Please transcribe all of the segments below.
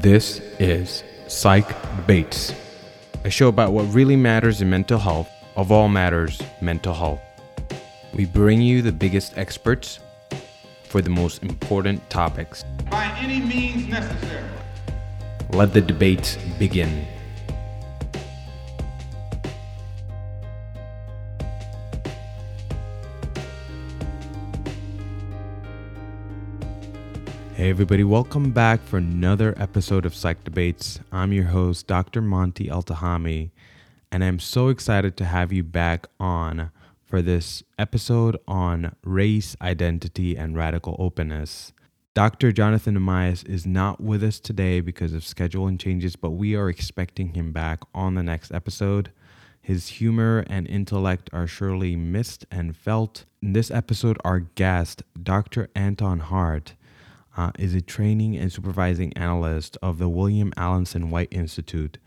This is Psych Debates, a show about what really matters in mental health, of all matters, mental health. We bring you the biggest experts for the most important topics. by any means necessary. Let the debates begin. Hey, everybody, welcome back for another episode of Psych Debates. I'm your host, Dr. Monty Altahami, and I'm so excited to have you back on for this episode on race, identity, and radical openness. Dr. Jonathan Amias is not with us today because of scheduling changes, but we are expecting him back on the next episode. His humor and intellect are surely missed and felt. In this episode, our guest, Dr. Anton Hart, uh, is a training and supervising analyst of the William Alanson White Institute,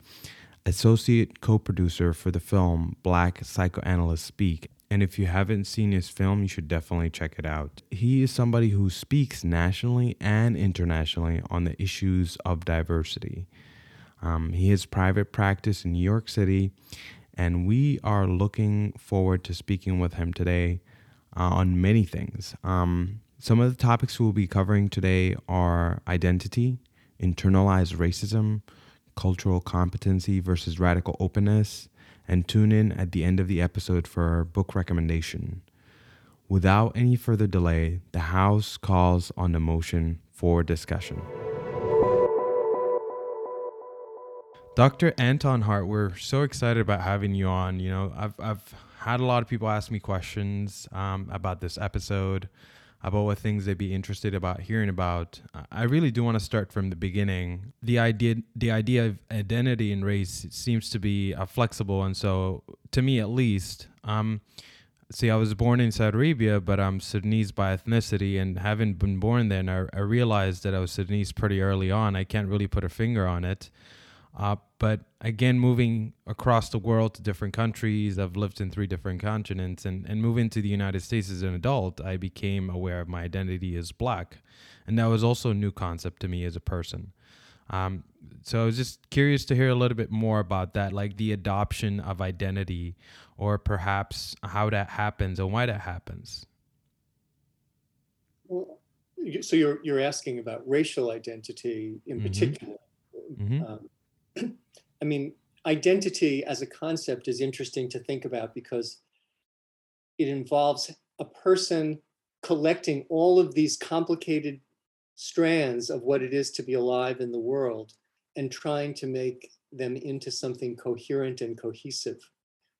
associate co producer for the film Black Psychoanalysts Speak. And if you haven't seen his film, you should definitely check it out. He is somebody who speaks nationally and internationally on the issues of diversity. Um, he has private practice in New York City, and we are looking forward to speaking with him today uh, on many things. Um, some of the topics we'll be covering today are identity, internalized racism, cultural competency versus radical openness, and tune in at the end of the episode for our book recommendation. Without any further delay, the House calls on the motion for discussion. Dr. Anton Hart, we're so excited about having you on. You know, I've, I've had a lot of people ask me questions um, about this episode, about what things they'd be interested about hearing about. I really do want to start from the beginning. The idea, the idea of identity and race seems to be uh, flexible, and so to me, at least, um, see, I was born in Saudi Arabia, but I'm Sudanese by ethnicity, and having been born there, and I, I realized that I was Sudanese pretty early on. I can't really put a finger on it. Uh, but again, moving across the world to different countries, I've lived in three different continents, and, and moving to the United States as an adult, I became aware of my identity as black. And that was also a new concept to me as a person. Um, so I was just curious to hear a little bit more about that, like the adoption of identity, or perhaps how that happens and why that happens. Well, so you're you're asking about racial identity in Mhm. particular. Mhm. Um, I mean, identity as a concept is interesting to think about because it involves a person collecting all of these complicated strands of what it is to be alive in the world and trying to make them into something coherent and cohesive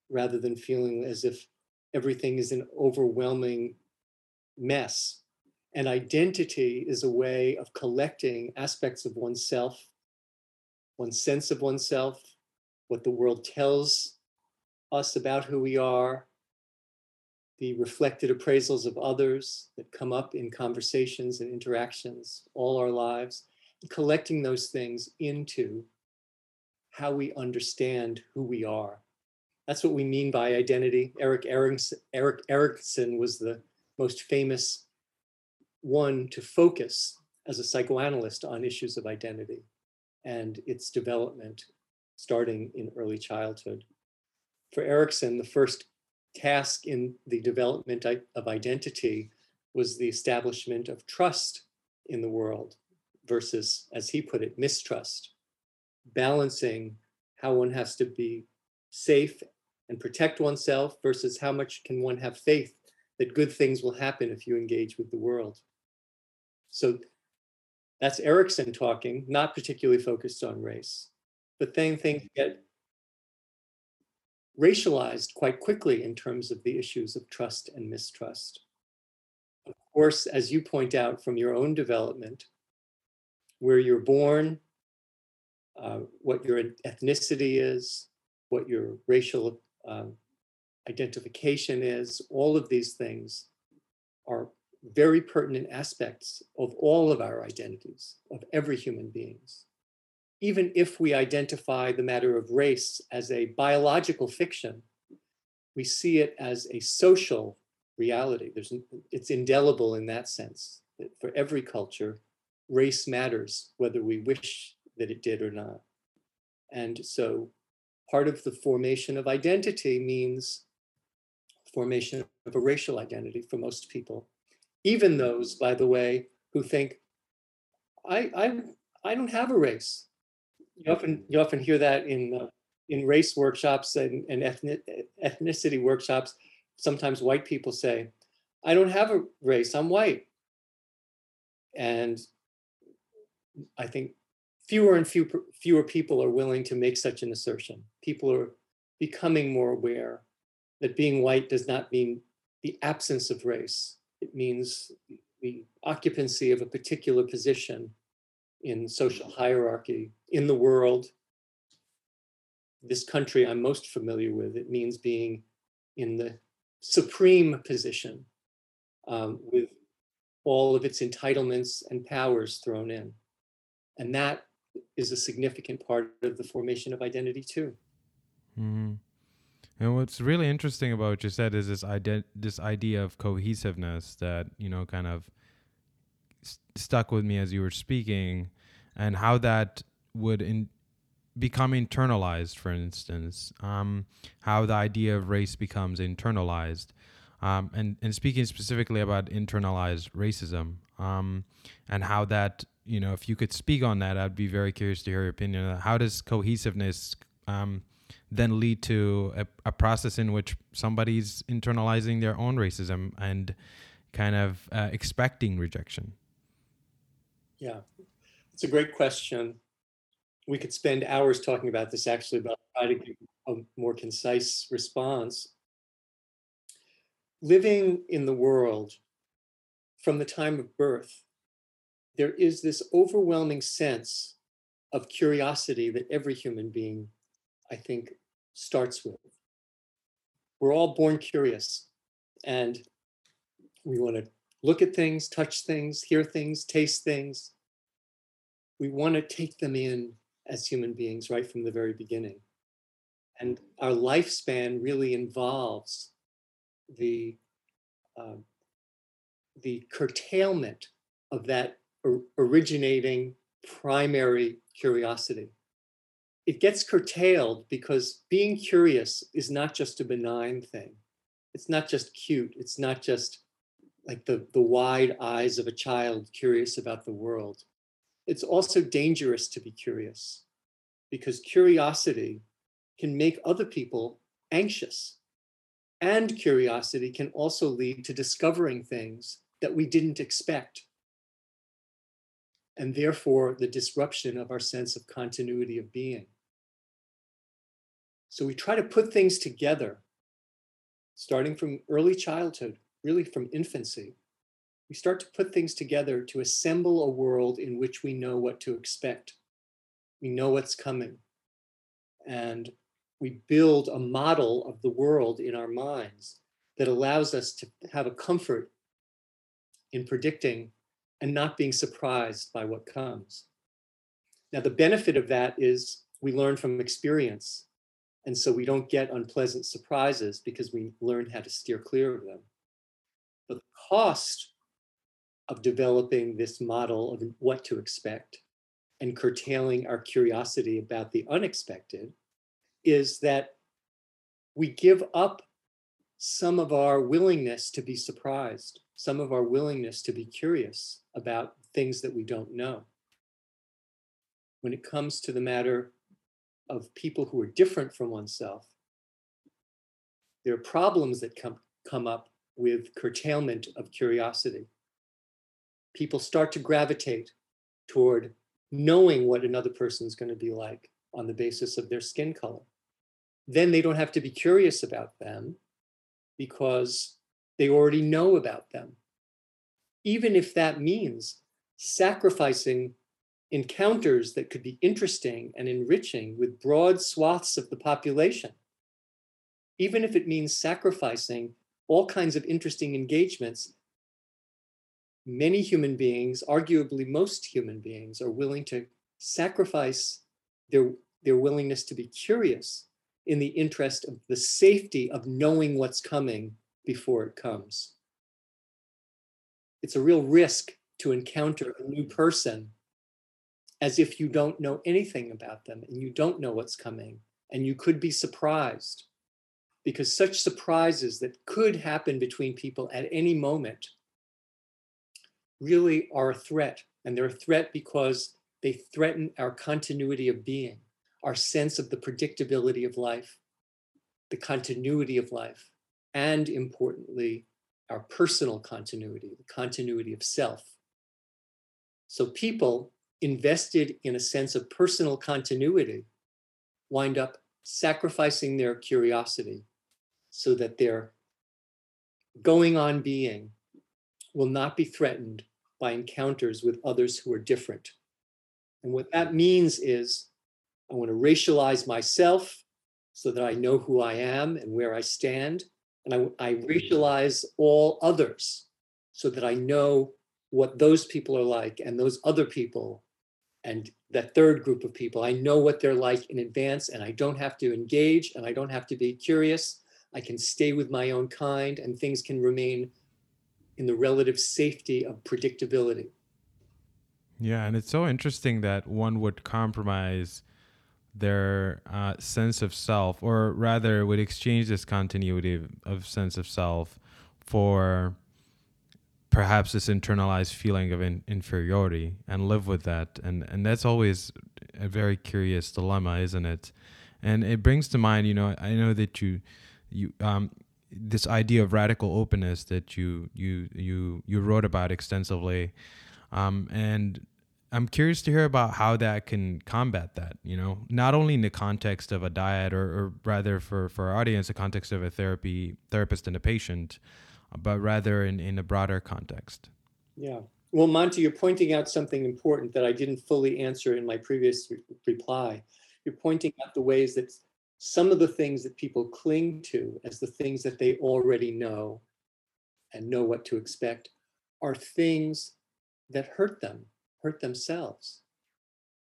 rather than feeling as if everything is an overwhelming mess. And identity is a way of collecting aspects of oneself, one's sense of oneself, what the world tells us about who we are, the reflected appraisals of others that come up in conversations and interactions all our lives, collecting those things into how we understand who we are. That's what we mean by identity. Erik Erikson, Erik Erikson was the most famous one to focus as a psychoanalyst on issues of identity and its development starting in early childhood. For Erikson, the first task in the development of identity was the establishment of trust in the world versus, as he put it, mistrust, balancing how one has to be safe and protect oneself versus how much can one have faith that good things will happen if you engage with the world. So that's Erikson talking, not particularly focused on race. But then things get racialized quite quickly in terms of the issues of trust and mistrust. Of course, as you point out from your own development, where you're born, uh, what your ethnicity is, what your racial um, identification is, all of these things are very pertinent aspects of all of our identities, of every human beings. Even if we identify the matter of race as a biological fiction, we see it as a social reality. There's, it's indelible in that sense. That for every culture, race matters, whether we wish that it did or not. And so part of the formation of identity means formation of a racial identity for most people. Even those, by the way, who think, I, I, I don't have a race. You often, you often hear that in, uh, in race workshops and, and ethnic, ethnicity workshops. Sometimes white people say, I don't have a race, I'm white. And I think fewer and fewer, fewer people are willing to make such an assertion. People are becoming more aware that being white does not mean the absence of race. It means the occupancy of a particular position in social hierarchy in the world. This country I'm most familiar with, it means being in the supreme position um, with all of its entitlements and powers thrown in. And that is a significant part of the formation of identity too. Mm-hmm. And what's really interesting about what you said is this idea, this idea of cohesiveness that you know kind of st- stuck with me as you were speaking, and how that would in become internalized. For instance, um, how the idea of race becomes internalized, um, and and speaking specifically about internalized racism, um, and how that you know, if you could speak on that, I'd be very curious to hear your opinion. How does cohesiveness um, then lead to a, a, process in which somebody's internalizing their own racism and kind of uh, expecting rejection? Yeah, it's a great question. We could spend hours talking about this actually, but I'll try to give a more concise response. Living in the world from the time of birth there is this overwhelming sense of curiosity that every human being, I think, starts with. We're all born curious and we want to look at things, touch things, hear things, taste things. We want to take them in as human beings right from the very beginning. And our lifespan really involves the, uh, the curtailment of that originating primary curiosity. It gets curtailed because being curious is not just a benign thing. It's not just cute. It's not just like the, the wide eyes of a child curious about the world. It's also dangerous to be curious because curiosity can make other people anxious. And curiosity can also lead to discovering things that we didn't expect and therefore the disruption of our sense of continuity of being. So we try to put things together, starting from early childhood, really from infancy. We start to put things together to assemble a world in which we know what to expect. We know what's coming. And we build a model of the world in our minds that allows us to have a comfort in predicting and not being surprised by what comes. Now, the benefit of that is we learn from experience. And so we don't get unpleasant surprises because we learn how to steer clear of them. But the cost of developing this model of what to expect and curtailing our curiosity about the unexpected is that we give up some of our willingness to be surprised some of our willingness to be curious about things that we don't know. When it comes to the matter of people who are different from oneself, there are problems that come, come up with curtailment of curiosity. People start to gravitate toward knowing what another person is going to be like on the basis of their skin color. Then they don't have to be curious about them because they already know about them. Even if that means sacrificing encounters that could be interesting and enriching with broad swaths of the population, even if it means sacrificing all kinds of interesting engagements, many human beings, arguably most human beings, are willing to sacrifice their, their willingness to be curious in the interest of the safety of knowing what's coming before it comes. It's a real risk to encounter a new person as if you don't know anything about them and you don't know what's coming and you could be surprised. Because such surprises that could happen between people at any moment really are a threat and they're a threat because they threaten our continuity of being our sense of the predictability of life the continuity of life and importantly our personal continuity the continuity of self. So people invested in a sense of personal continuity wind up sacrificing their curiosity so that their going on being will not be threatened by encounters with others who are different. And what that means is I want to racialize myself so that I know who I am and where I stand. And I, I racialize all others so that I know what those people are like and those other people and that third group of people. I know what they're like in advance and I don't have to engage and I don't have to be curious. I can stay with my own kind and things can remain in the relative safety of predictability. Yeah, and it's so interesting that one would compromise their uh, sense of self, or rather, would exchange this continuity of, of sense of self for perhaps this internalized feeling of in, inferiority and live with that. And and that's always a very curious dilemma isn't it? And it brings to mind you know i know that you you um this idea of radical openness that you you you you wrote about extensively. Um and i'm curious to hear about how that can combat that you know not only in the context of a dyad or, or rather for for our audience the context of a therapy therapist and a patient but rather in, in a broader context. Yeah. Well, Monty, you're pointing out something important that I didn't fully answer in my previous re- reply. You're pointing out the ways that some of the things that people cling to as the things that they already know and know what to expect are things that hurt them, hurt themselves.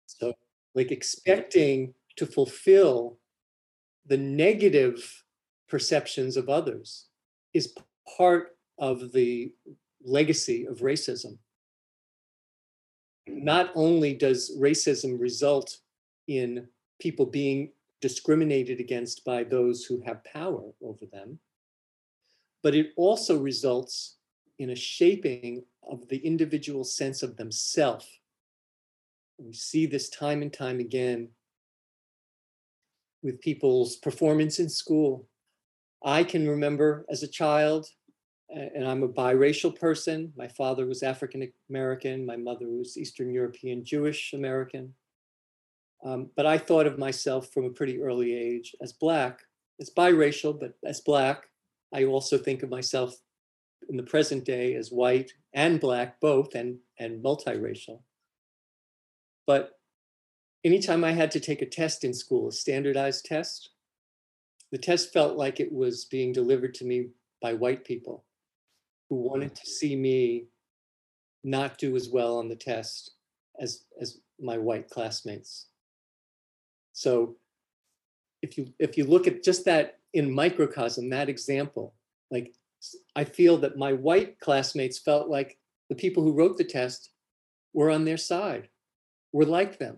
So, like expecting to fulfill the negative perceptions of others is part of the legacy of racism. Not only does racism result in people being discriminated against by those who have power over them, but it also results in a shaping of the individual sense of themselves. We see this time and time again with people's performance in school. I can remember as a child and I'm a biracial person. My father was African American, my mother was Eastern European Jewish American. Um, but I thought of myself from a pretty early age as Black. as biracial, but as Black. I also think of myself in the present day as white and Black, both, and, and multiracial. But anytime I had to take a test in school, a standardized test, the test felt like it was being delivered to me by white people who wanted to see me not do as well on the test as as my white classmates. So if you if you look at just that in microcosm, that example, like I feel that my white classmates felt like the people who wrote the test were on their side, were like them.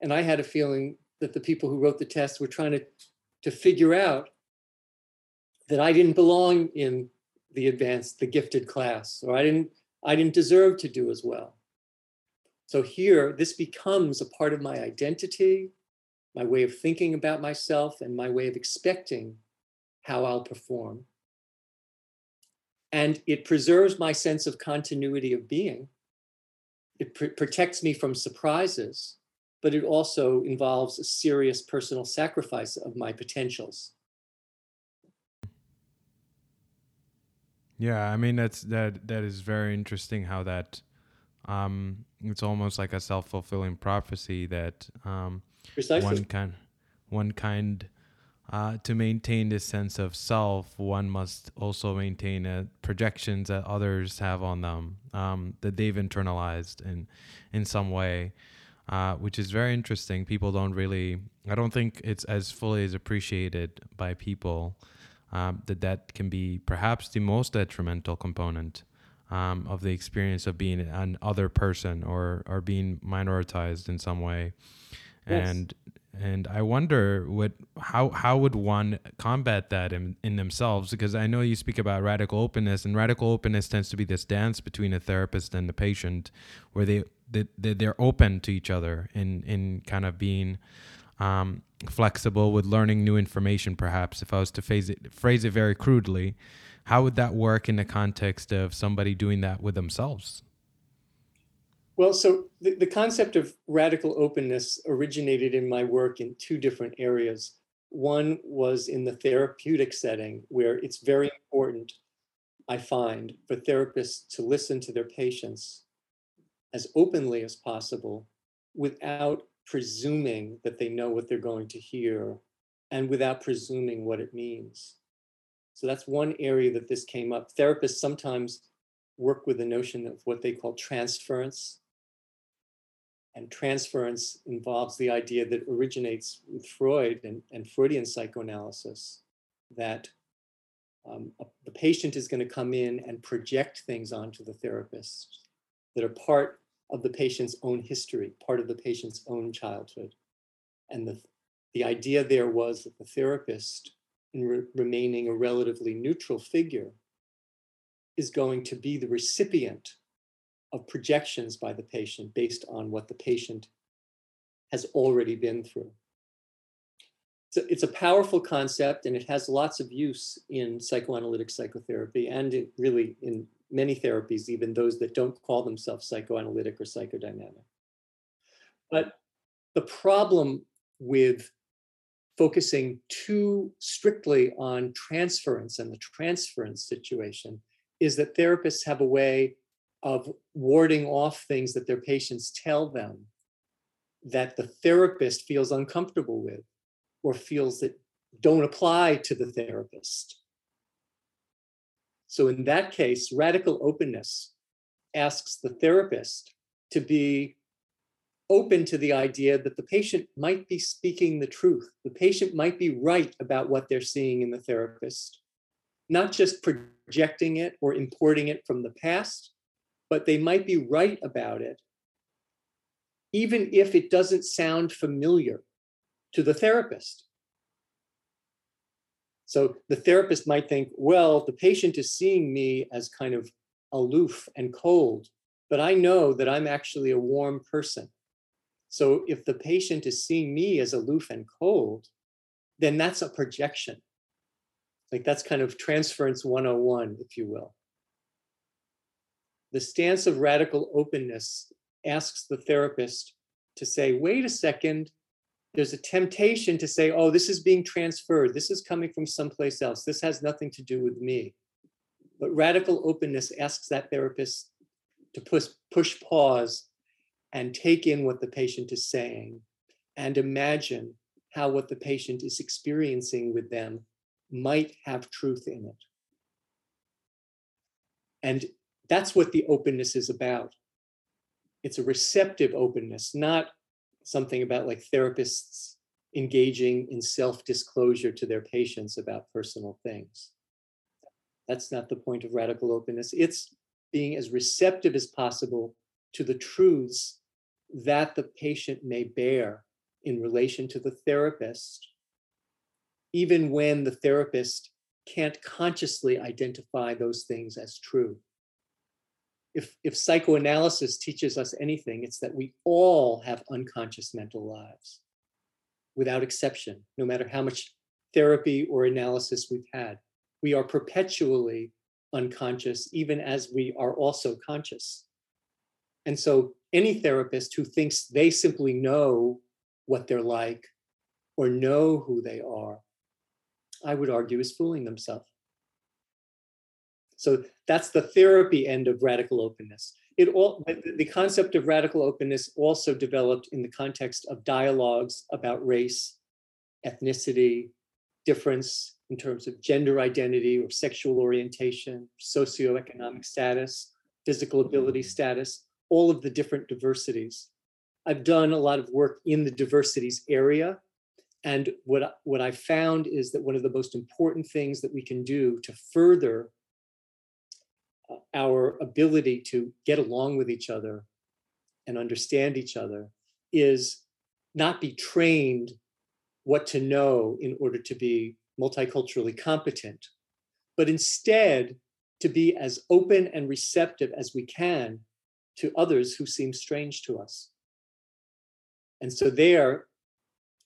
And I had a feeling that the people who wrote the test were trying to, to figure out that I didn't belong in the advanced, the gifted class, or I didn't, I didn't deserve to do as well. So here, this becomes a part of my identity, my way of thinking about myself, and my way of expecting how I'll perform. And it preserves my sense of continuity of being. It pr- protects me from surprises, but it also involves a serious personal sacrifice of my potentials. Yeah, I mean that's that that is very interesting how that um it's almost like a self-fulfilling prophecy that um Precisely. one kind one kind uh, to maintain this sense of self, one must also maintain uh, projections that others have on them um, that they've internalized in in some way, uh, which is very interesting. People don't really, I don't think it's as fully as appreciated by people um, that that can be perhaps the most detrimental component um, of the experience of being an other person or or being minoritized in some way Yes. and and I wonder what how how would one combat that in, in themselves because I know you speak about radical openness and radical openness tends to be this dance between a therapist and the patient where they they they- they're open to each other in in kind of being um, flexible with learning new information perhaps if I was to phrase it phrase it very crudely how would that work in the context of somebody doing that with themselves Well, so the, the concept of radical openness originated in my work in two different areas. One was in the therapeutic setting, where it's very important, I find, for therapists to listen to their patients as openly as possible without presuming that they know what they're going to hear and without presuming what it means. So that's one area that this came up. Therapists sometimes work with the notion of what they call transference. And transference involves the idea that originates with Freud and, and Freudian psychoanalysis that um, a- the patient is going to come in and project things onto the therapist that are part of the patient's own history, part of the patient's own childhood. And the, the idea there was that the therapist, in re- remaining a relatively neutral figure, is going to be the recipient of projections by the patient based on what the patient has already been through. So it's a powerful concept and it has lots of use in psychoanalytic psychotherapy and in, really in many therapies, even those that don't call themselves psychoanalytic or psychodynamic. But the problem with focusing too strictly on transference and the transference situation is that therapists have a way of warding off things that their patients tell them that the therapist feels uncomfortable with or feels that don't apply to the therapist. So, in that case, radical openness asks the therapist to be open to the idea that the patient might be speaking the truth. The patient might be right about what they're seeing in the therapist, not just projecting it or importing it from the past, but they might be right about it, even if it doesn't sound familiar to the therapist. So the therapist might think, well, the patient is seeing me as kind of aloof and cold, but I know that I'm actually a warm person. So if the patient is seeing me as aloof and cold, then that's a projection. Like that's kind of transference 101, if you will. The stance of radical openness asks the therapist to say, wait a second, there's a temptation to say, oh, this is being transferred. This is coming from someplace else. This has nothing to do with me. But radical openness asks that therapist to push, push pause and take in what the patient is saying and imagine how what the patient is experiencing with them might have truth in it. And that's what the openness is about. It's a receptive openness, not something about like therapists engaging in self disclosure to their patients about personal things. That's not the point of radical openness. It's being as receptive as possible to the truths that the patient may bear in relation to the therapist, even when the therapist can't consciously identify those things as true. If, if psychoanalysis teaches us anything, it's that we all have unconscious mental lives without exception, no matter how much therapy or analysis we've had. We are perpetually unconscious, even as we are also conscious. And so, any therapist who thinks they simply know what they're like or know who they are, I would argue is fooling themselves. So that's the therapy end of radical openness. It all the- concept of radical openness also developed in the context of dialogues about race, ethnicity, difference in terms of gender identity or sexual orientation, socioeconomic status, physical ability status, all of the different diversities. I've done a lot of work in the diversities area. And what, what I found is that one of the most important things that we can do to further our ability to get along with each other and understand each other is not be trained what to know in order to be multiculturally competent, but instead to be as open and receptive as we can to others who seem strange to us. And so, there,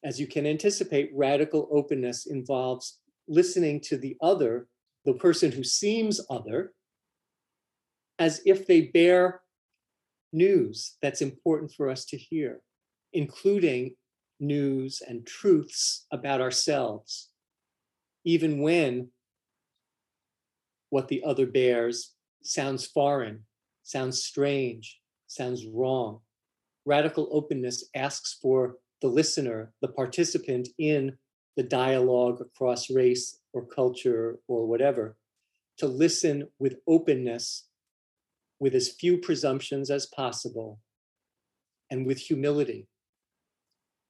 as you can anticipate, radical openness involves listening to the other, the person who seems other, as if they bear news that's important for us to hear, including news and truths about ourselves, even when what the other bears sounds foreign, sounds strange, sounds wrong. Radical openness asks for the listener, the participant in the dialogue across race or culture or whatever, to listen with openness, with as few presumptions as possible, and with humility.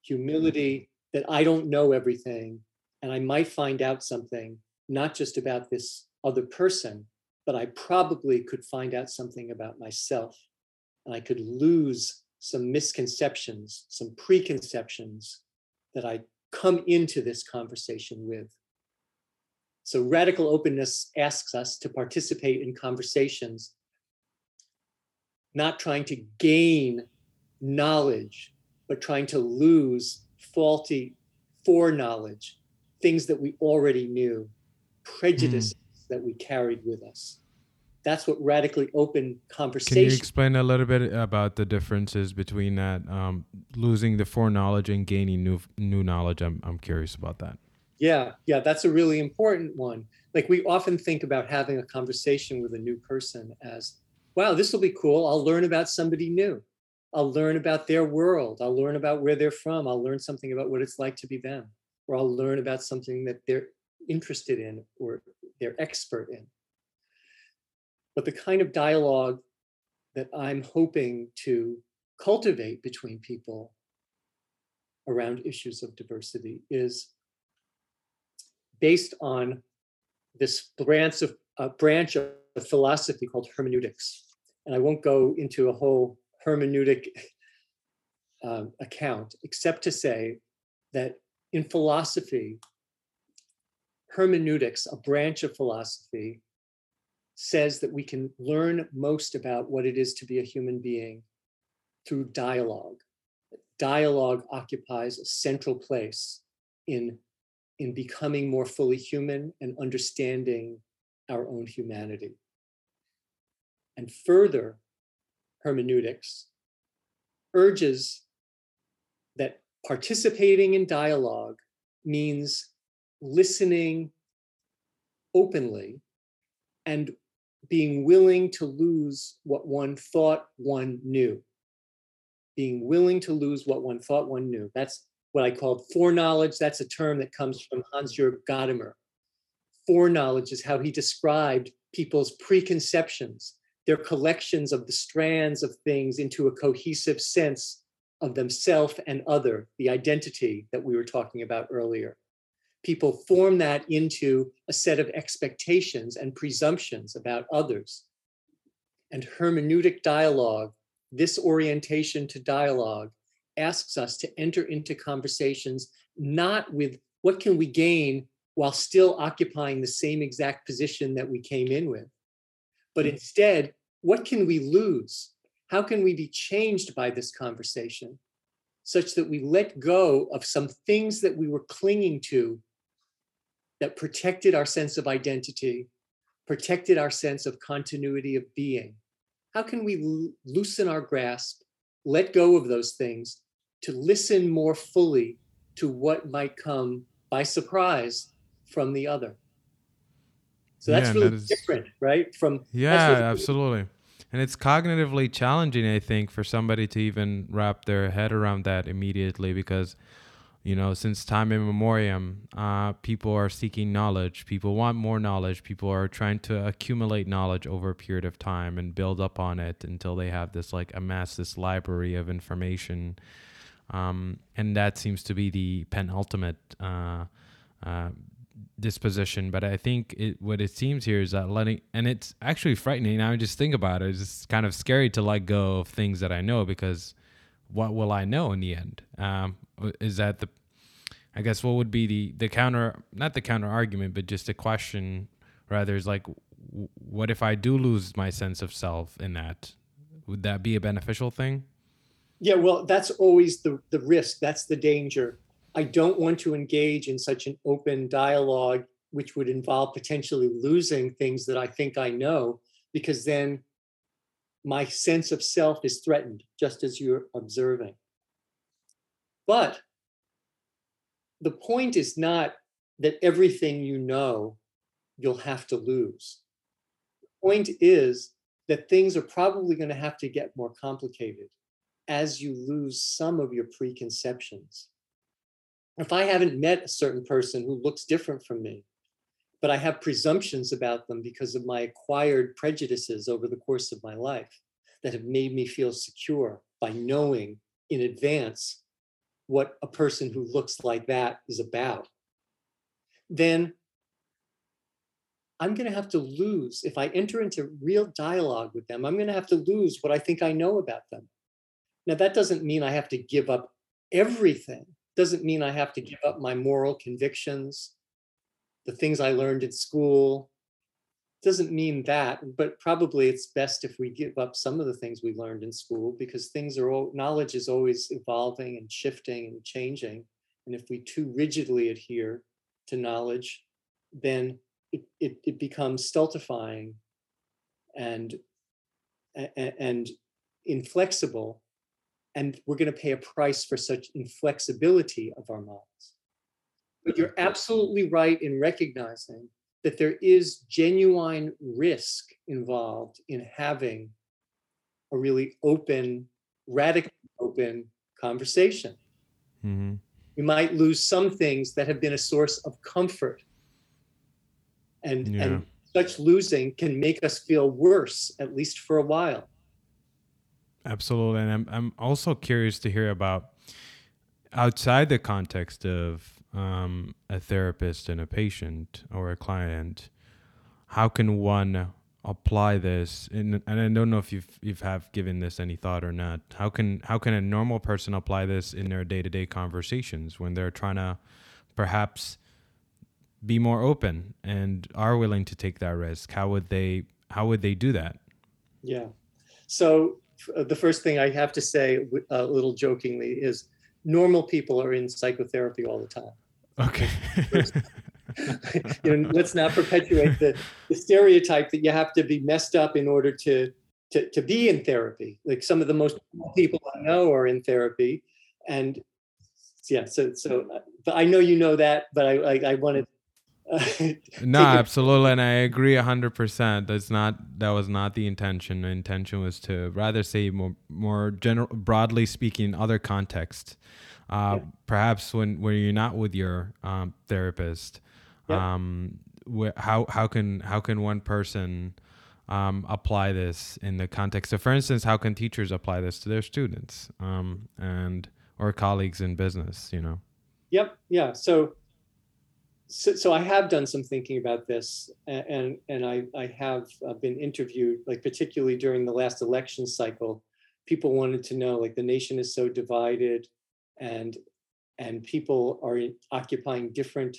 Humility that I don't know everything, and I might find out something, not just about this other person, but I probably could find out something about myself. And I could lose some misconceptions, some preconceptions that I come into this conversation with. So, radical openness asks us to participate in conversations, not trying to gain knowledge, but trying to lose faulty foreknowledge, things that we already knew, prejudices mm. that we carried with us that's what radically open conversation. Can you explain a little bit about the differences between that um, losing the foreknowledge and gaining new new knowledge? I'm I'm curious about that. Yeah, yeah, that's a really important one. Like we often think about having a conversation with a new person as, wow, this will be cool. I'll learn about somebody new. I'll learn about their world. I'll learn about where they're from. I'll learn something about what it's like to be them, or I'll learn about something that they're interested in or they're expert in but the kind of dialogue that I'm hoping to cultivate between people around issues of diversity is based on this branch of a branch of philosophy called hermeneutics. And I won't go into a whole hermeneutic um, account, except to say that in philosophy, hermeneutics, a branch of philosophy, says that we can learn most about what it is to be a human being through dialogue. Dialogue occupies a central place in, in becoming more fully human and understanding our own humanity. And further, hermeneutics urges that participating in dialogue means listening openly and being willing to lose what one thought one knew. Being willing to lose what one thought one knew. That's what I called foreknowledge. That's a term that comes from Hans-Georg Gadamer. Foreknowledge is how he described people's preconceptions, their collections of the strands of things into a cohesive sense of themselves and other, the identity that we were talking about earlier people form that into a set of expectations and presumptions about others. And hermeneutic dialogue, this orientation to dialogue, asks us to enter into conversations not with what can we gain while still occupying the same exact position that we came in with, but hmm. instead, what can we lose? How can we be changed by this conversation such that we let go of some things that we were clinging to that protected our sense of identity, protected our sense of continuity of being. How can we loosen our grasp, let go of those things to listen more fully to what might come by surprise from the other? So that's yeah, really that is, different, right? From yeah, absolutely. And it's cognitively challenging, I think, for somebody to even wrap their head around that immediately because you know since time immemorial uh, people are seeking knowledge. People want more knowledge. People are trying to accumulate knowledge over a period of time and build up on it until they have this like amass this library of information. Um, and that seems to be the penultimate uh, uh, disposition, but I think it, what it seems here is that letting, and it's actually frightening. Now I just think about it. It's kind of scary to let go of things that I know because what will I know in the end? Um, is that the, I guess what would be the the counter, not the counter argument, but just a question rather is like, what if I do lose my sense of self in that? Would that be a beneficial thing? Yeah, well, that's always the the risk. That's the danger I don't want to engage in such an open dialogue, which would involve potentially losing things that I think I know, because then my sense of self is threatened, just as you're observing. But the point is not that everything you know you'll have to lose. The point is that things are probably going to have to get more complicated as you lose some of your preconceptions if I haven't met a certain person who looks different from me, but I have presumptions about them because of my acquired prejudices over the course of my life that have made me feel secure by knowing in advance what a person who looks like that is about, then I'm going to have to lose. If I enter into real dialogue with them, I'm going to have to lose what I think I know about them. Now, that doesn't mean I have to give up everything doesn't mean I have to give up my moral convictions, the things I learned in school. Doesn't mean that, but probably it's best if we give up some of the things we learned in school because things are all, knowledge is always evolving and shifting and changing. And if we too rigidly adhere to knowledge, then it, it, it becomes stultifying and and inflexible and we're going to pay a price for such inflexibility of our models. But you're absolutely right in recognizing that there is genuine risk involved in having a really open, radically open conversation. Mm-hmm. We might lose some things that have been a source of comfort. And, yeah. and such losing can make us feel worse, at least for a while. Absolutely, and I'm I'm also curious to hear about outside the context of um, a therapist and a patient or a client. How can one apply this? And, and I don't know if you've you've have given this any thought or not. How can how can a normal person apply this in their day to day conversations when they're trying to perhaps be more open and are willing to take that risk? How would they how would they do that? Yeah. So the first thing I have to say, uh, a little jokingly, is normal people are in psychotherapy all the time. Okay. you know, let's not perpetuate the, the stereotype that you have to be messed up in order to, to, to be in therapy. Like some of the most people I know are in therapy. And yeah, so, so, uh, but I know you know that, but I, I, I wanted no, absolutely, and I agree hundred percent. That's not that was not the intention. The intention was to rather say more more general, broadly speaking, other context. Uh, yeah. Perhaps when when you're not with your um, therapist, yeah. um, wh- how how can how can one person um, apply this in the context of, for instance, how can teachers apply this to their students um, and or colleagues in business? You know. Yep. Yeah. So so, so I have done some thinking about this, and and I I have uh, been interviewed, like particularly during the last election cycle, people wanted to know, like the nation is so divided, and and people are occupying different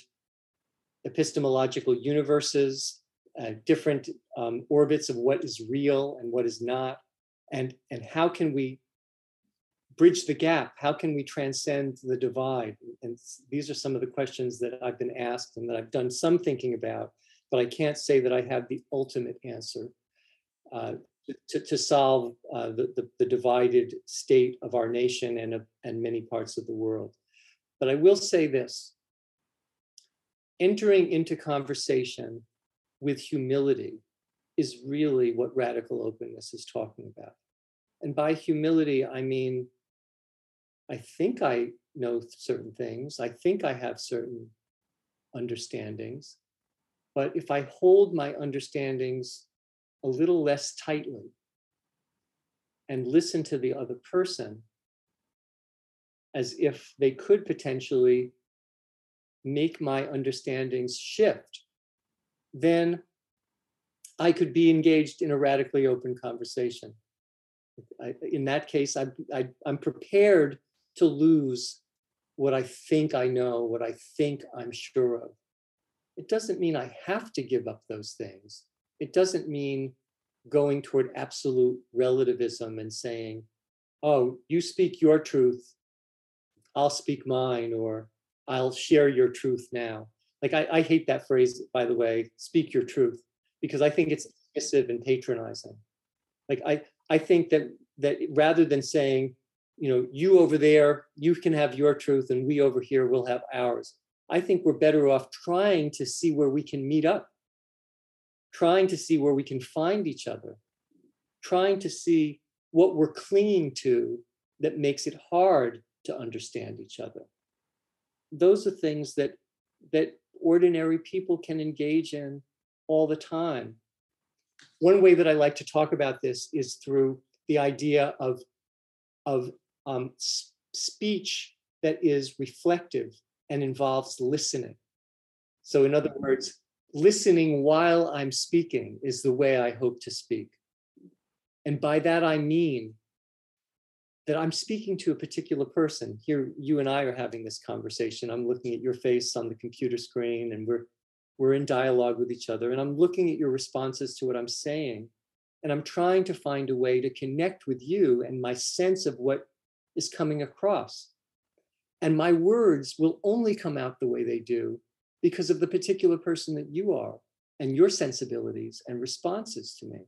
epistemological universes, uh, different um, orbits of what is real and what is not, and and how can we bridge the gap? How can we transcend the divide? And these are some of the questions that I've been asked and that I've done some thinking about, but I can't say that I have the ultimate answer uh, to, to solve uh, the, the, the, divided state of our nation and, of, and many parts of the world. But I will say this entering into conversation with humility is really what radical openness is talking about. And by humility, I mean I think I know certain things. I think I have certain understandings. But if I hold my understandings a little less tightly and listen to the other person as if they could potentially make my understandings shift, then I could be engaged in a radically open conversation. I, in that case, I, I, I'm prepared to lose what I think I know, what I think I'm sure of. It doesn't mean I have to give up those things. It doesn't mean going toward absolute relativism and saying, oh, you speak your truth, I'll speak mine, or I'll share your truth now. Like, I, I hate that phrase, by the way, speak your truth, because I think it's dismissive and patronizing. Like, I, I think that that rather than saying, you know, you over there, you can have your truth, and we over here will have ours. I think we're better off trying to see where we can meet up, trying to see where we can find each other, trying to see what we're clinging to that makes it hard to understand each other. Those are things that that ordinary people can engage in all the time. One way that I like to talk about this is through the idea of, of um, speech that is reflective and involves listening. So, in other words, listening while I'm speaking is the way I hope to speak. And by that, I mean that I'm speaking to a particular person. Here, you and I are having this conversation. I'm looking at your face on the computer screen, and we're we're in dialogue with each other, and I'm looking at your responses to what I'm saying. And I'm trying to find a way to connect with you and my sense of what is coming across. And my words will only come out the way they do because of the particular person that you are and your sensibilities and responses to me.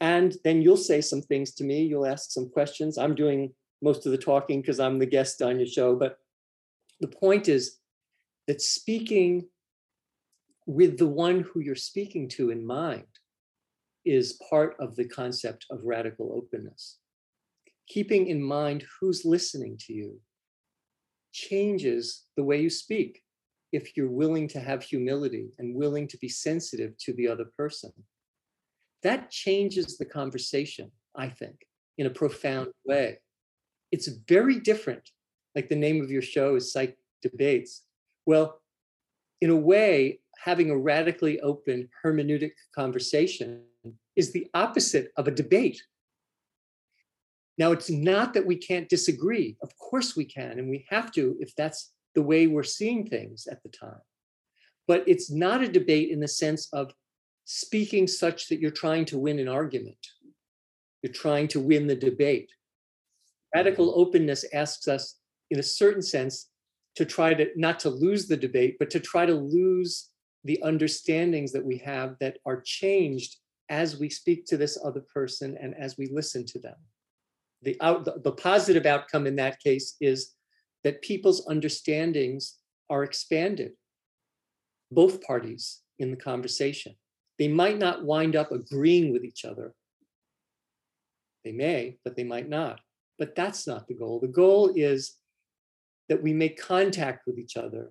And then you'll say some things to me, you'll ask some questions. I'm doing most of the talking because I'm the guest on your show. But the point is that speaking with the one who you're speaking to in mind is part of the concept of radical openness. Keeping in mind who's listening to you changes the way you speak if you're willing to have humility and willing to be sensitive to the other person. That changes the conversation, I think, in a profound way. It's very different, like the name of your show is Psych Debates. Well, in a way, having a radically open hermeneutic conversation is the opposite of a debate. Now, it's not that we can't disagree. Of course, we can, and we have to if that's the way we're seeing things at the time. But it's not a debate in the sense of speaking such that you're trying to win an argument, you're trying to win the debate. Radical openness asks us, in a certain sense, to try to not to lose the debate, but to try to lose the understandings that we have that are changed as we speak to this other person and as we listen to them. The, out, the, positive outcome in that case is that people's understandings are expanded, both parties in the conversation. They might not wind up agreeing with each other. They may, but they might not. But that's not the goal. The goal is that we make contact with each other.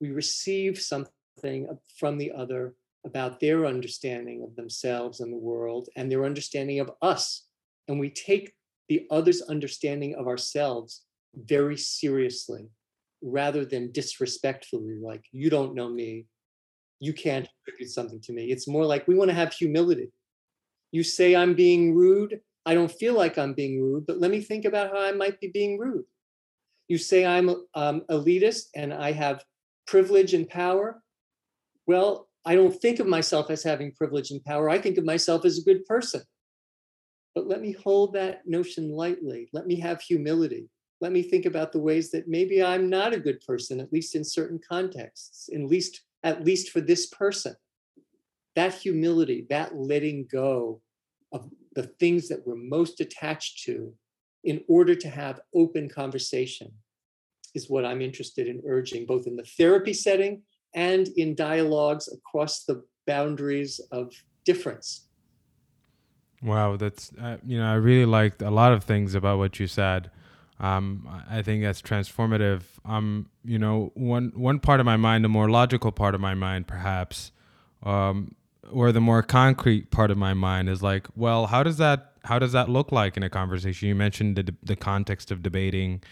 We receive something from the other about their understanding of themselves and the world and their understanding of us. And we take the other's understanding of ourselves very seriously rather than disrespectfully, like, you don't know me, you can't attribute something to me. It's more like we want to have humility. You say I'm being rude. I don't feel like I'm being rude, but let me think about how I might be being rude. You say I'm um, elitist and I have privilege and power. Well, I don't think of myself as having privilege and power. I think of myself as a good person. But let me hold that notion lightly. Let me have humility. Let me think about the ways that maybe I'm not a good person, at least in certain contexts, at least, at least for this person. That humility, that letting go of the things that we're most attached to in order to have open conversation is what I'm interested in urging, both in the therapy setting and in dialogues across the boundaries of difference. Wow, that's uh, you know I really liked a lot of things about what you said. Um, I think that's transformative. Um, you know, one one part of my mind, the more logical part of my mind, perhaps, um, or the more concrete part of my mind is like, well, how does that how does that look like in a conversation? You mentioned the the context of debating,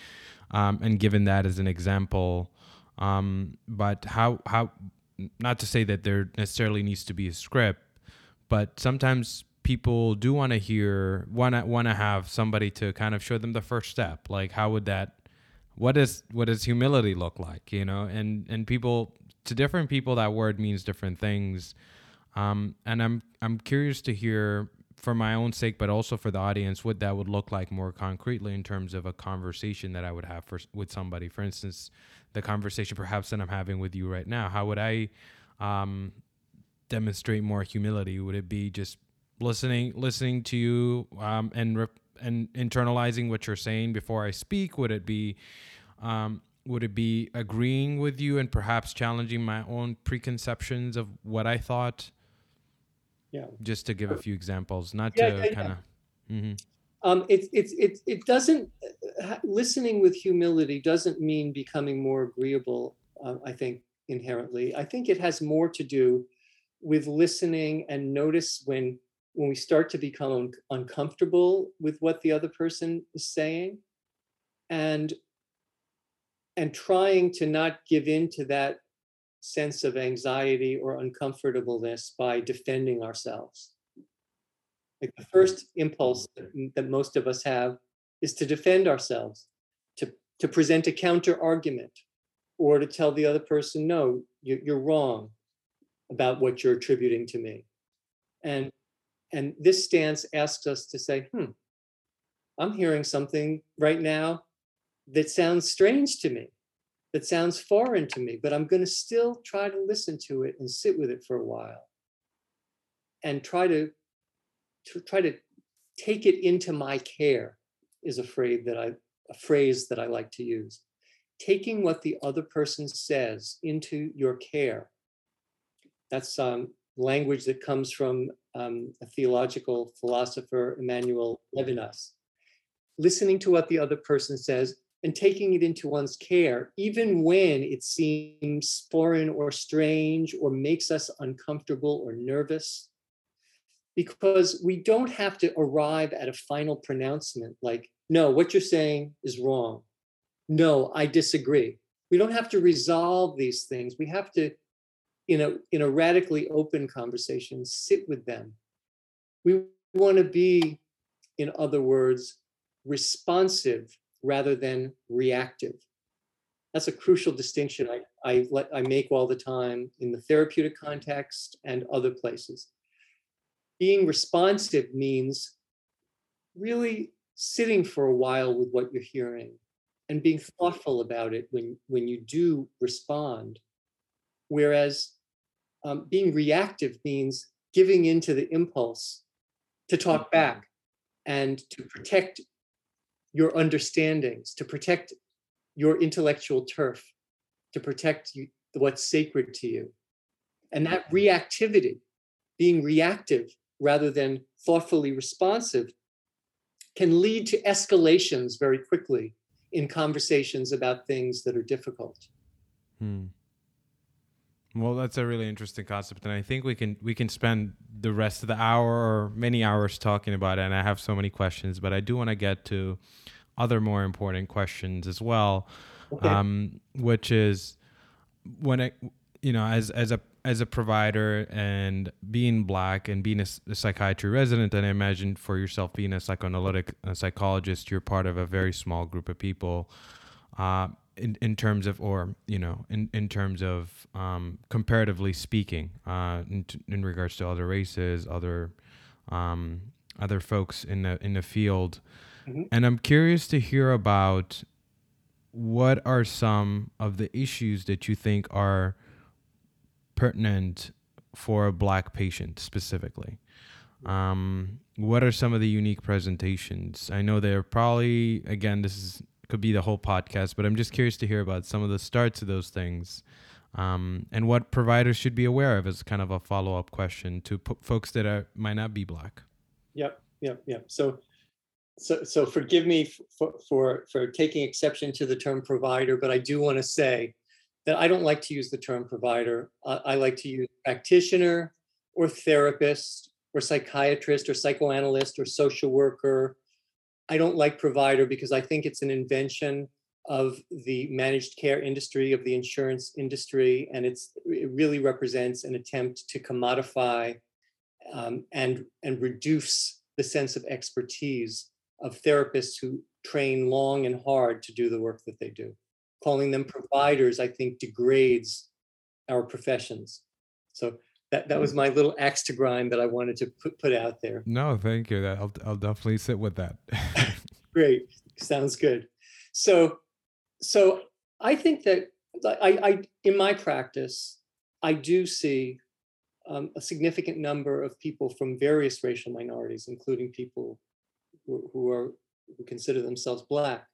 um, and given that as an example, Um, but how how not to say that there necessarily needs to be a script, but sometimes people do want to hear want to want to have somebody to kind of show them the first step. Like how would that what does what does humility look like, you know? And and people to different people that word means different things. Um, and I'm I'm curious to hear for my own sake, but also for the audience, what that would look like more concretely in terms of a conversation that I would have for, with somebody. For instance, the conversation perhaps that I'm having with you right now. How would I um, demonstrate more humility? Would it be just listening, listening to you, um, and re- and internalizing what you're saying before I speak? Would it be um, would it be agreeing with you and perhaps challenging my own preconceptions of what I thought? Yeah. Just to give a few examples, not Yeah, to yeah, kind of. hmm Um, it's it's it it doesn't uh, listening with humility doesn't mean becoming more agreeable. Uh, I think inherently, I think it has more to do with listening and notice when when we start to become un- uncomfortable with what the other person is saying, and and trying to not give in to that sense of anxiety or uncomfortableness by defending ourselves. Like the mm-hmm. first impulse that, that most of us have is to defend ourselves, to, to present a counter argument, or to tell the other person, no, you, you're wrong about what you're attributing to me. And, and this stance asks us to say, hmm, I'm hearing something right now that sounds strange to me, that sounds foreign to me, but I'm going to still try to listen to it and sit with it for a while and try to, to try to take it into my care is a phrase that I a phrase that I like to use. Taking what the other person says into your care. That's um, language that comes from um, a theological philosopher, Emmanuel Levinas. Listening to what the other person says and taking it into one's care, even when it seems foreign or strange or makes us uncomfortable or nervous. Because we don't have to arrive at a final pronouncement like, no, what you're saying is wrong. No, I disagree. We don't have to resolve these things. We have to, in a, in a radically open conversation, sit with them. We want to be, in other words, responsive rather than reactive. That's a crucial distinction I, I, let, I make all the time in the therapeutic context and other places. Being responsive means really sitting for a while with what you're hearing and being thoughtful about it when, when you do respond. Whereas um, being reactive means giving into the impulse to talk back and to protect your understandings, to protect your intellectual turf, to protect you, what's sacred to you. And that reactivity, being reactive rather than thoughtfully responsive, can lead to escalations very quickly in conversations about things that are difficult. Hmm. Well, that's a really interesting concept, and I think we can we can spend the rest of the hour or many hours talking about it. And I have so many questions, but I do want to get to other more important questions as well, Okay. um, which is when it you know as as a as a provider and being black and being a psychiatry resident and i imagine for yourself being a psychoanalytic a psychologist you're part of a very small group of people uh, in, in terms of or you know in, in terms of um, comparatively speaking uh, in, t- in regards to other races other um, other folks in the in the field. Mhm. and i'm curious to hear about what are some of the issues that you think are pertinent for a black patient specifically. Um, what are some of the unique presentations? I know they're probably again this is could be the whole podcast but i'm just curious to hear about some of the starts of those things um, and what providers should be aware of as kind of a follow-up question to p- folks that are might not be black Yep, yep, yep. So, so, so forgive me f- for, for, for taking exception to the term provider, but I do want to say that I don't like to use the term provider. I, I like to use practitioner or therapist or psychiatrist or psychoanalyst or social worker. I don't like provider because I think it's an invention of the managed care industry, of the insurance industry, and it's it really represents an attempt to commodify um, and and reduce the sense of expertise of therapists who train long and hard to do the work that they do. Calling them providers, I think, degrades our professions. So that, that was my little axe to grind that I wanted to put, put out there. No, thank you. That I'll, I'll definitely sit with that. Great. Sounds good. So, so I think that I, I in my practice, I do see um, a significant number of people from various racial minorities, including people who, who are who consider themselves black.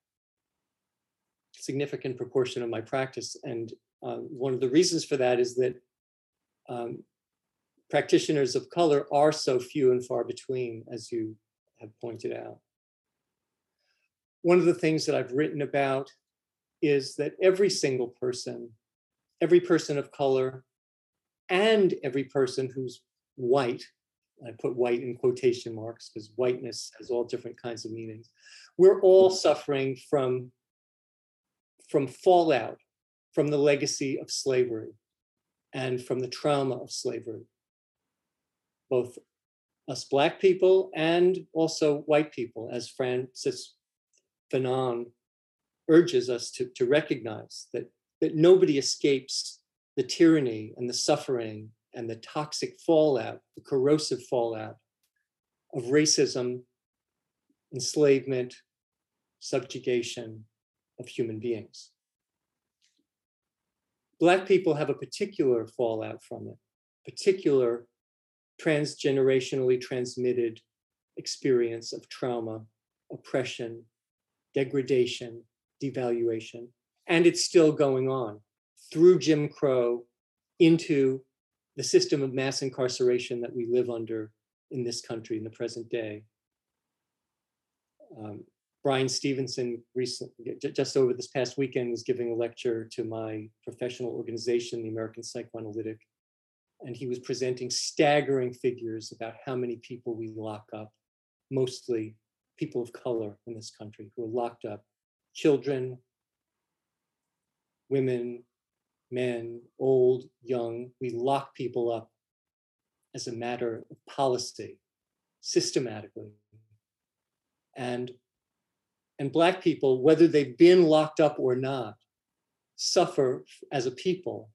Significant proportion of my practice, and uh, one of the reasons for that is that um, practitioners of color are so few and far between, as you have pointed out. One of the things that I've written about is that every single person, every person of color, and every person who's white, I put white in quotation marks because whiteness has all different kinds of meanings. We're all suffering from, from fallout from the legacy of slavery and from the trauma of slavery both us Black people and also white people, as Frantz Fanon urges us to, to recognize that, that nobody escapes the tyranny and the suffering and the toxic fallout, the corrosive fallout of racism, enslavement, subjugation of human beings. Black people have a particular fallout from it, particular transgenerationally transmitted experience of trauma, oppression, degradation, devaluation. And it's still going on through Jim Crow into the system of mass incarceration that we live under in this country in the present day. Um, Bryan Stevenson recently, just over this past weekend, was giving a lecture to my professional organization, the American Psychoanalytic and he was presenting staggering figures about how many people we lock up, mostly people of color in this country who are locked up, children, women, men, old, young. We lock people up as a matter of policy, systematically. And, and Black people, whether they've been locked up or not, suffer as a people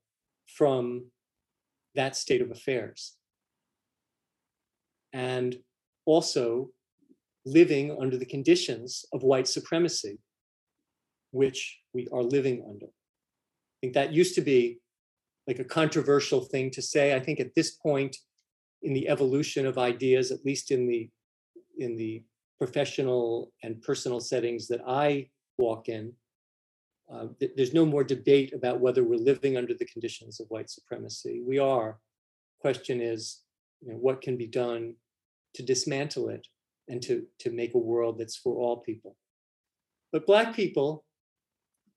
from that state of affairs. And also living under the conditions of white supremacy, which we are living under. I think that used to be like a controversial thing to say. I think at this point in the evolution of ideas, at least in the in the professional and personal settings that I walk in, uh, th- there's no more debate about whether we're living under the conditions of white supremacy. We are. Question is, you know, what can be done to dismantle it and to, to make a world that's for all people. But Black people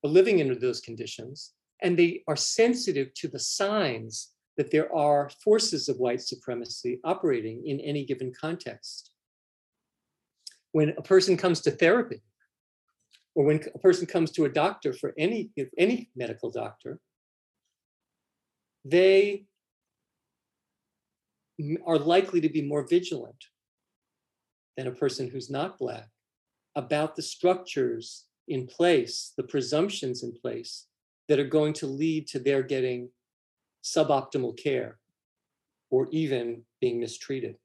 are living under those conditions, and they are sensitive to the signs that there are forces of white supremacy operating in any given context. When a person comes to therapy, or when a person comes to a doctor for any any medical doctor they are likely to be more vigilant than a person who's not black about the structures in place the presumptions in place that are going to lead to their getting suboptimal care or even being mistreated.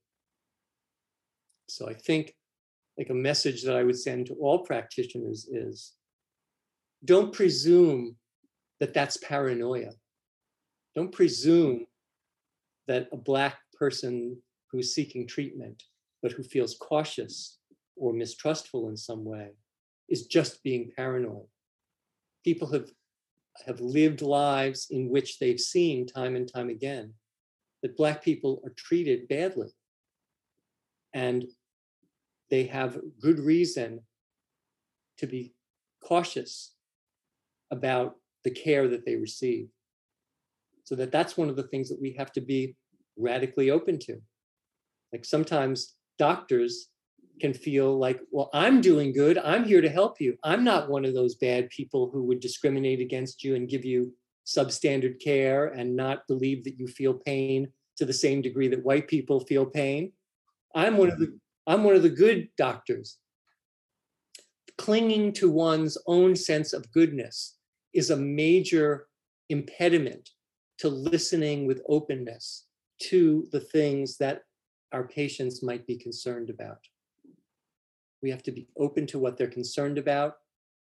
So i think like a message that I would send to all practitioners is don't presume that that's paranoia. Don't presume that a Black person who's seeking treatment, but who feels cautious or mistrustful in some way, is just being paranoid. People have, have lived lives in which they've seen time and time again that Black people are treated badly. And they have good reason to be cautious about the care that they receive. So that that's one of the things that we have to be radically open to. Like sometimes doctors can feel like, well, I'm doing good. I'm here to help you. I'm not one of those bad people who would discriminate against you and give you substandard care and not believe that you feel pain to the same degree that white people feel pain. I'm one of the I'm one of the good doctors. Clinging to one's own sense of goodness is a major impediment to listening with openness to the things that our patients might be concerned about. We have to be open to what they're concerned about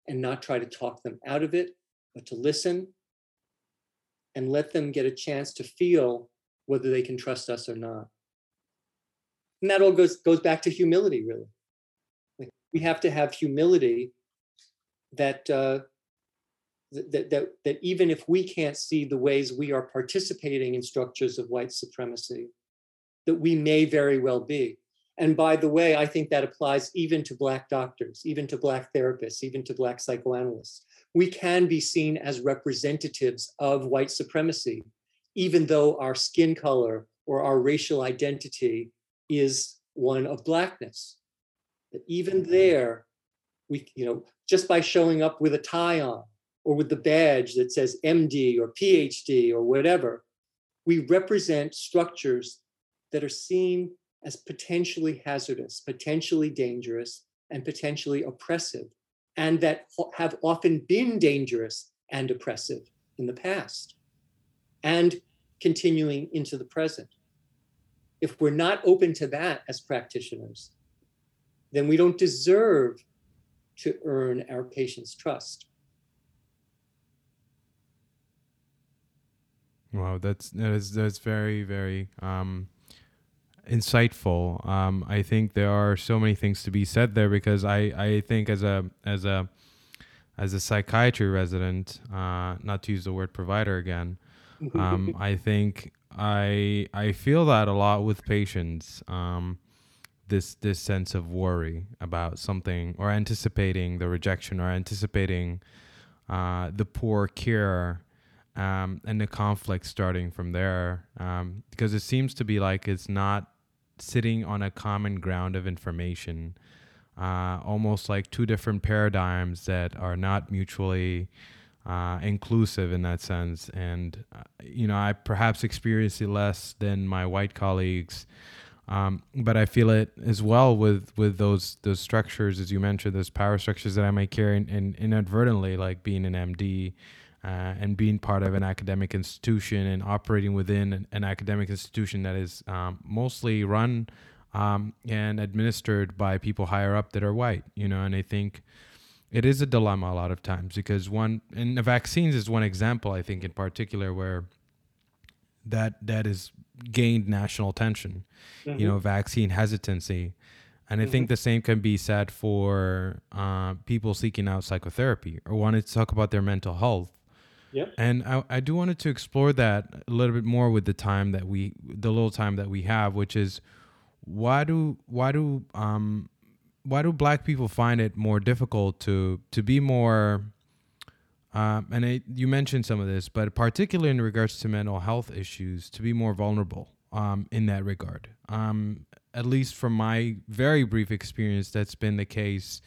and not try to talk them out of it, but to listen and let them get a chance to feel whether they can trust us or not. And that all goes, goes back to humility, really. Like we have to have humility that, uh, that, that, that even if we can't see the ways we are participating in structures of white supremacy, that we may very well be. And by the way, I think that applies even to Black doctors, even to Black therapists, even to Black psychoanalysts. We can be seen as representatives of white supremacy, even though our skin color or our racial identity is one of Blackness. That even mm-hmm. there, we, you know, just by showing up with a tie on or with the badge that says MD or PhD or whatever, we represent structures that are seen as potentially hazardous, potentially dangerous, and potentially oppressive, and that have often been dangerous and oppressive in the past and continuing into the present. If we're not open to that as practitioners, then we don't deserve to earn our patients' trust. Wow, that's that is that's very very um, insightful. Um, I think there are so many things to be said there because I, I think as a as a as a psychiatry resident, uh, not to use the word provider again, um, I think I I feel that a lot with patients. Um, this this sense of worry about something or anticipating the rejection or anticipating uh, the poor care um, and the conflict starting from there um, because it seems to be like it's not sitting on a common ground of information, uh, almost like two different paradigms that are not mutually uh, inclusive in that sense. And, uh, you know, I perhaps experience it less than my white colleagues. Um, but I feel it as well with, with those those structures, as you mentioned, those power structures that I might carry in, in inadvertently, like being an MD, uh, and being part of an academic institution and operating within an, an academic institution that is um, mostly run um, and administered by people higher up that are white, you know, and I think it is a dilemma a lot of times because one, and the vaccines is one example, I think, in particular, where that that is gained national attention, mm-hmm. you know, vaccine hesitancy. And I mm-hmm. think the same can be said for uh, people seeking out psychotherapy or wanting to talk about their mental health Yep. And I, I do wanted to explore that a little bit more with the time that we, the little time that we have, which is why do why do um why do black people find it more difficult to to be more um, and it, you mentioned some of this, but particularly in regards to mental health issues, to be more vulnerable um, in that regard. Um, at least from my very brief experience, that's been the case.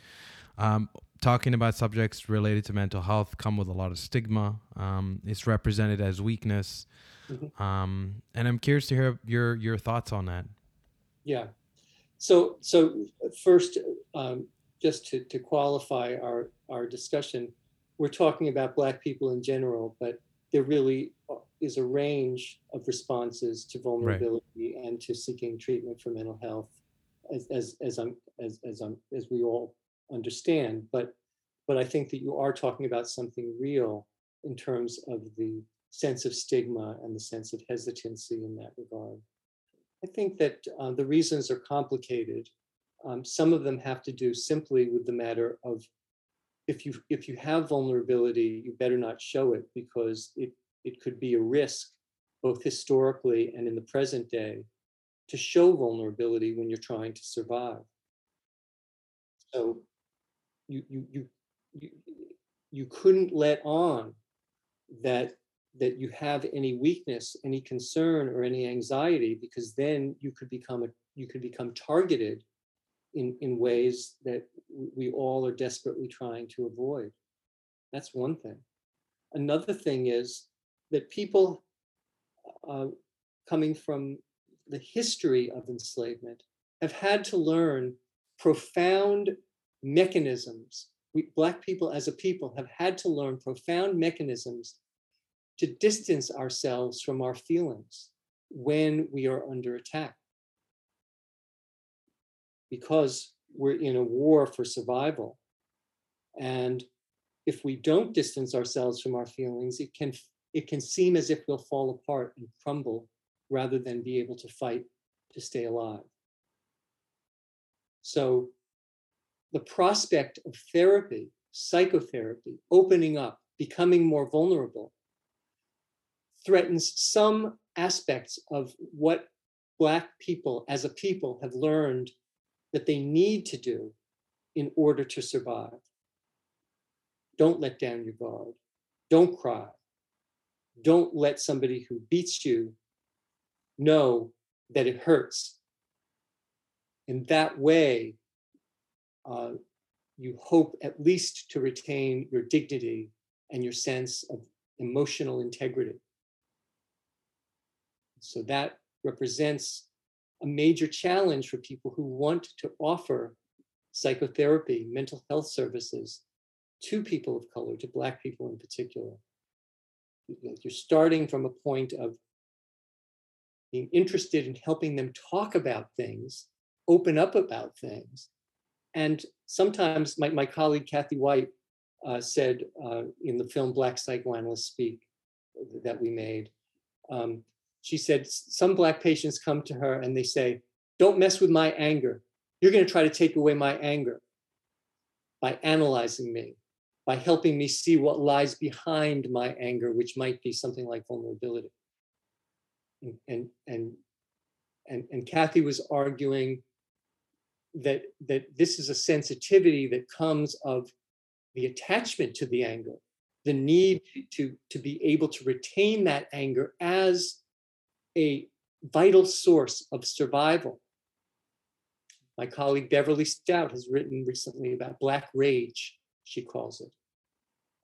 Um, talking about subjects related to mental health come with a lot of stigma. Um, it's represented as weakness, mm-hmm. um, and I'm curious to hear your your thoughts on that. Yeah. So so first, um, just to to qualify our our discussion, we're talking about Black people in general, but there really uh, is a range of responses to vulnerability right. and to seeking treatment for mental health, as as as I'm as as I'm as we all understand. But but I think that you are talking about something real in terms of the sense of stigma and the sense of hesitancy in that regard. I think that uh, the reasons are complicated. Um, some of them have to do simply with the matter of if you if you have vulnerability, you better not show it because it it could be a risk, both historically and in the present day, to show vulnerability when you're trying to survive. So you you you you, you couldn't let on that that you have any weakness any concern or any anxiety because then you could become a you could become targeted in, in ways that we all are desperately trying to avoid. That's one thing. Another thing is that people uh, coming from the history of enslavement have had to learn profound mechanisms. We, Black people as a people have had to learn profound mechanisms to distance ourselves from our feelings when we are under attack. Because we're in a war for survival. And if we don't distance ourselves from our feelings, it can it can seem as if we'll fall apart and crumble rather than be able to fight to stay alive. So the prospect of therapy, psychotherapy, opening up, becoming more vulnerable, threatens some aspects of what Black people as a people have learned that they need to do in order to survive. Don't let down your guard. Don't cry. Don't let somebody who beats you know that it hurts. In that way, uh, you hope at least to retain your dignity and your sense of emotional integrity. So that represents a major challenge for people who want to offer psychotherapy, mental health services to people of color, to Black people in particular. You're starting from a point of being interested in helping them talk about things, open up about things. And sometimes my, my colleague Kathy White uh, said uh, in the film Black Psychoanalysts Speak that we made, um, she said, some Black patients come to her and they say, Don't mess with my anger. You're going to try to take away my anger by analyzing me, by helping me see what lies behind my anger, which might be something like vulnerability. And, and, and, and, and Kathy was arguing that, that this is a sensitivity that comes of the attachment to the anger, the need to, to be able to retain that anger as a vital source of survival. My colleague Beverly Stoute has written recently about Black rage, she calls it,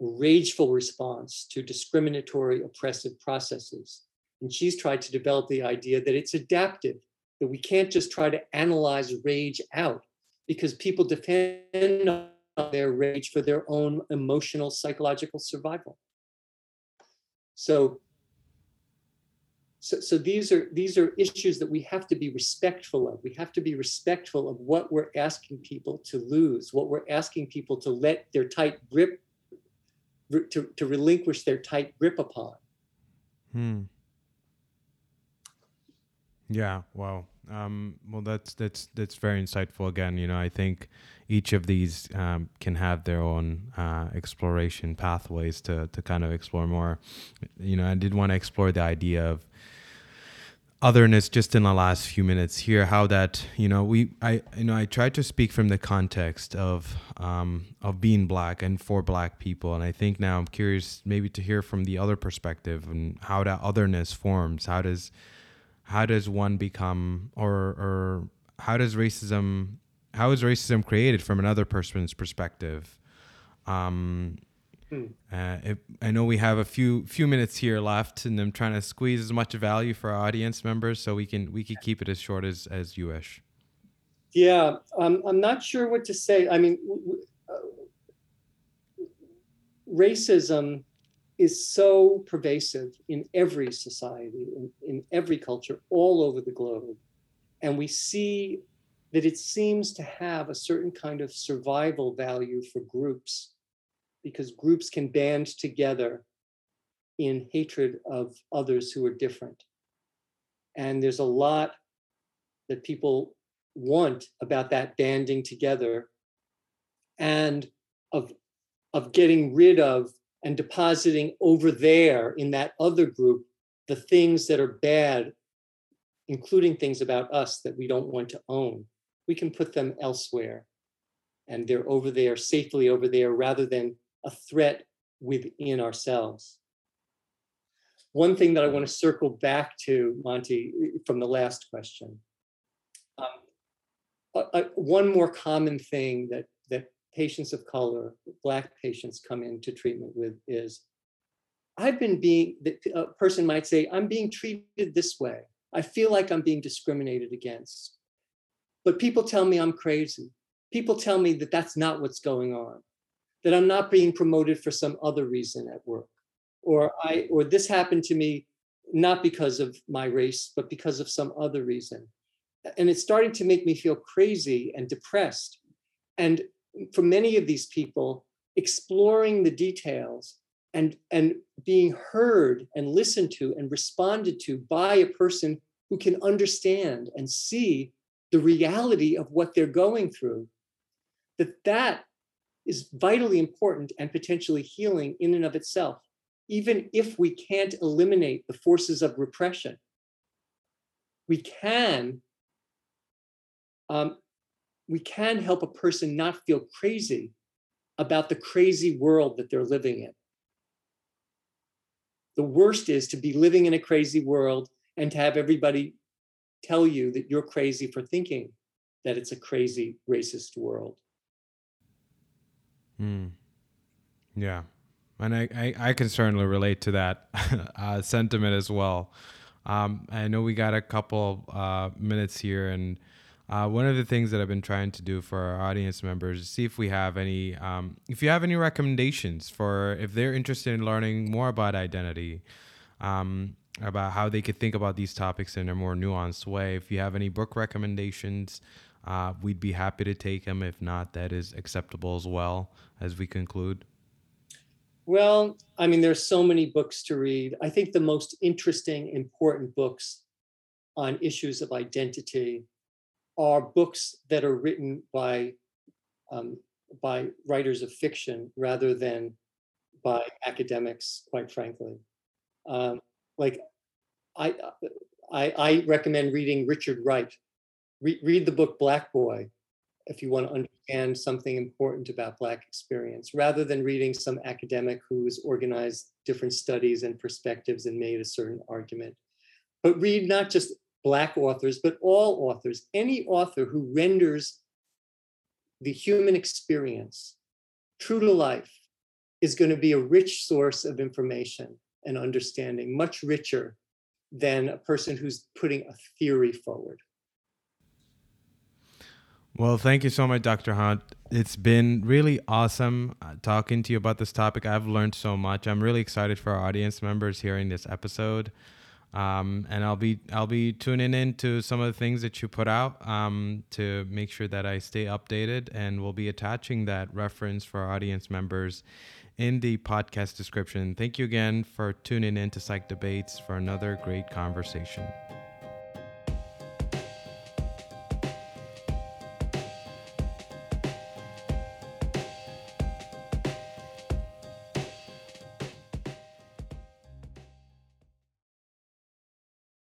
a rageful response to discriminatory oppressive processes. And she's tried to develop the idea that it's adaptive, that we can't just try to analyze rage out because people depend on their rage for their own emotional, psychological survival. So so, so these are these are issues that we have to be respectful of. We have to be respectful of what we're asking people to lose, what we're asking people to let their tight grip to, to relinquish their tight grip upon. Hmm. Yeah. Wow. Um, well, that's that's that's very insightful. Again, you know, I think each of these um, can have their own uh, exploration pathways to to kind of explore more. You know, I did want to explore the idea of otherness just in the last few minutes here how that you know we i you know i tried to speak from the context of um of being black and for black people and i think now i'm curious maybe to hear from the other perspective and how that otherness forms how does how does one become or or how does racism how is racism created from another person's perspective um Hmm. Uh, if, I know we have a few few minutes here left, and I'm trying to squeeze as much value for our audience members, so we can we can keep it as short as as you wish. Yeah, um, I'm not sure what to say. I mean, uh, racism is so pervasive in every society, in, in every culture, all over the globe, and we see that it seems to have a certain kind of survival value for groups because groups can band together in hatred of others who are different. And there's a lot that people want about that banding together and of, of getting rid of and depositing over there in that other group the things that are bad, including things about us that we don't want to own. We can put them elsewhere and they're over there safely over there rather than a threat within ourselves. One thing that I want to circle back to, Monty, from the last question. Um, uh, uh, one more common thing that that patients of color, black patients, come into treatment with is, I've been being. A person might say, "I'm being treated this way. I feel like I'm being discriminated against." But people tell me I'm crazy. People tell me that that's not what's going on, that I'm not being promoted for some other reason at work, or I or this happened to me not because of my race, but because of some other reason. And it's starting to make me feel crazy and depressed. And for many of these people, exploring the details and, and being heard and listened to and responded to by a person who can understand and see the reality of what they're going through, that that is vitally important and potentially healing in and of itself even if we can't eliminate the forces of repression, we can um, we can help a person not feel crazy about the crazy world that they're living in. The worst is to be living in a crazy world and to have everybody tell you that you're crazy for thinking that it's a crazy racist world. Mm. Yeah and I, I, I can certainly relate to that uh, sentiment as well. Um, I know we got a couple uh, minutes here, and uh, one of the things that I've been trying to do for our audience members is see if we have any, um, if you have any recommendations for if they're interested in learning more about identity, um, about how they could think about these topics in a more nuanced way. If you have any book recommendations, uh, we'd be happy to take them. If not, that is acceptable as well as we conclude. Well, I mean, there's so many books to read. I think the most interesting, important books on issues of identity are books that are written by um, by writers of fiction rather than by academics, quite frankly. Um, like, I, I, I recommend reading Richard Wright. Re- read the book Black Boy if you want to understand something important about Black experience, rather than reading some academic who's organized different studies and perspectives and made a certain argument. But read not just Black authors, but all authors, any author who renders the human experience true to life is going to be a rich source of information and understanding, much richer than a person who's putting a theory forward. Well, thank you so much, Dr. Hart. It's been really awesome uh, talking to you about this topic. I've learned so much. I'm really excited for our audience members hearing this episode. Um, and I'll be I'll be tuning in to some of the things that you put out um, to make sure that I stay updated, and we'll be attaching that reference for our audience members in the podcast description. Thank you again for tuning in to Psych Debates for another great conversation.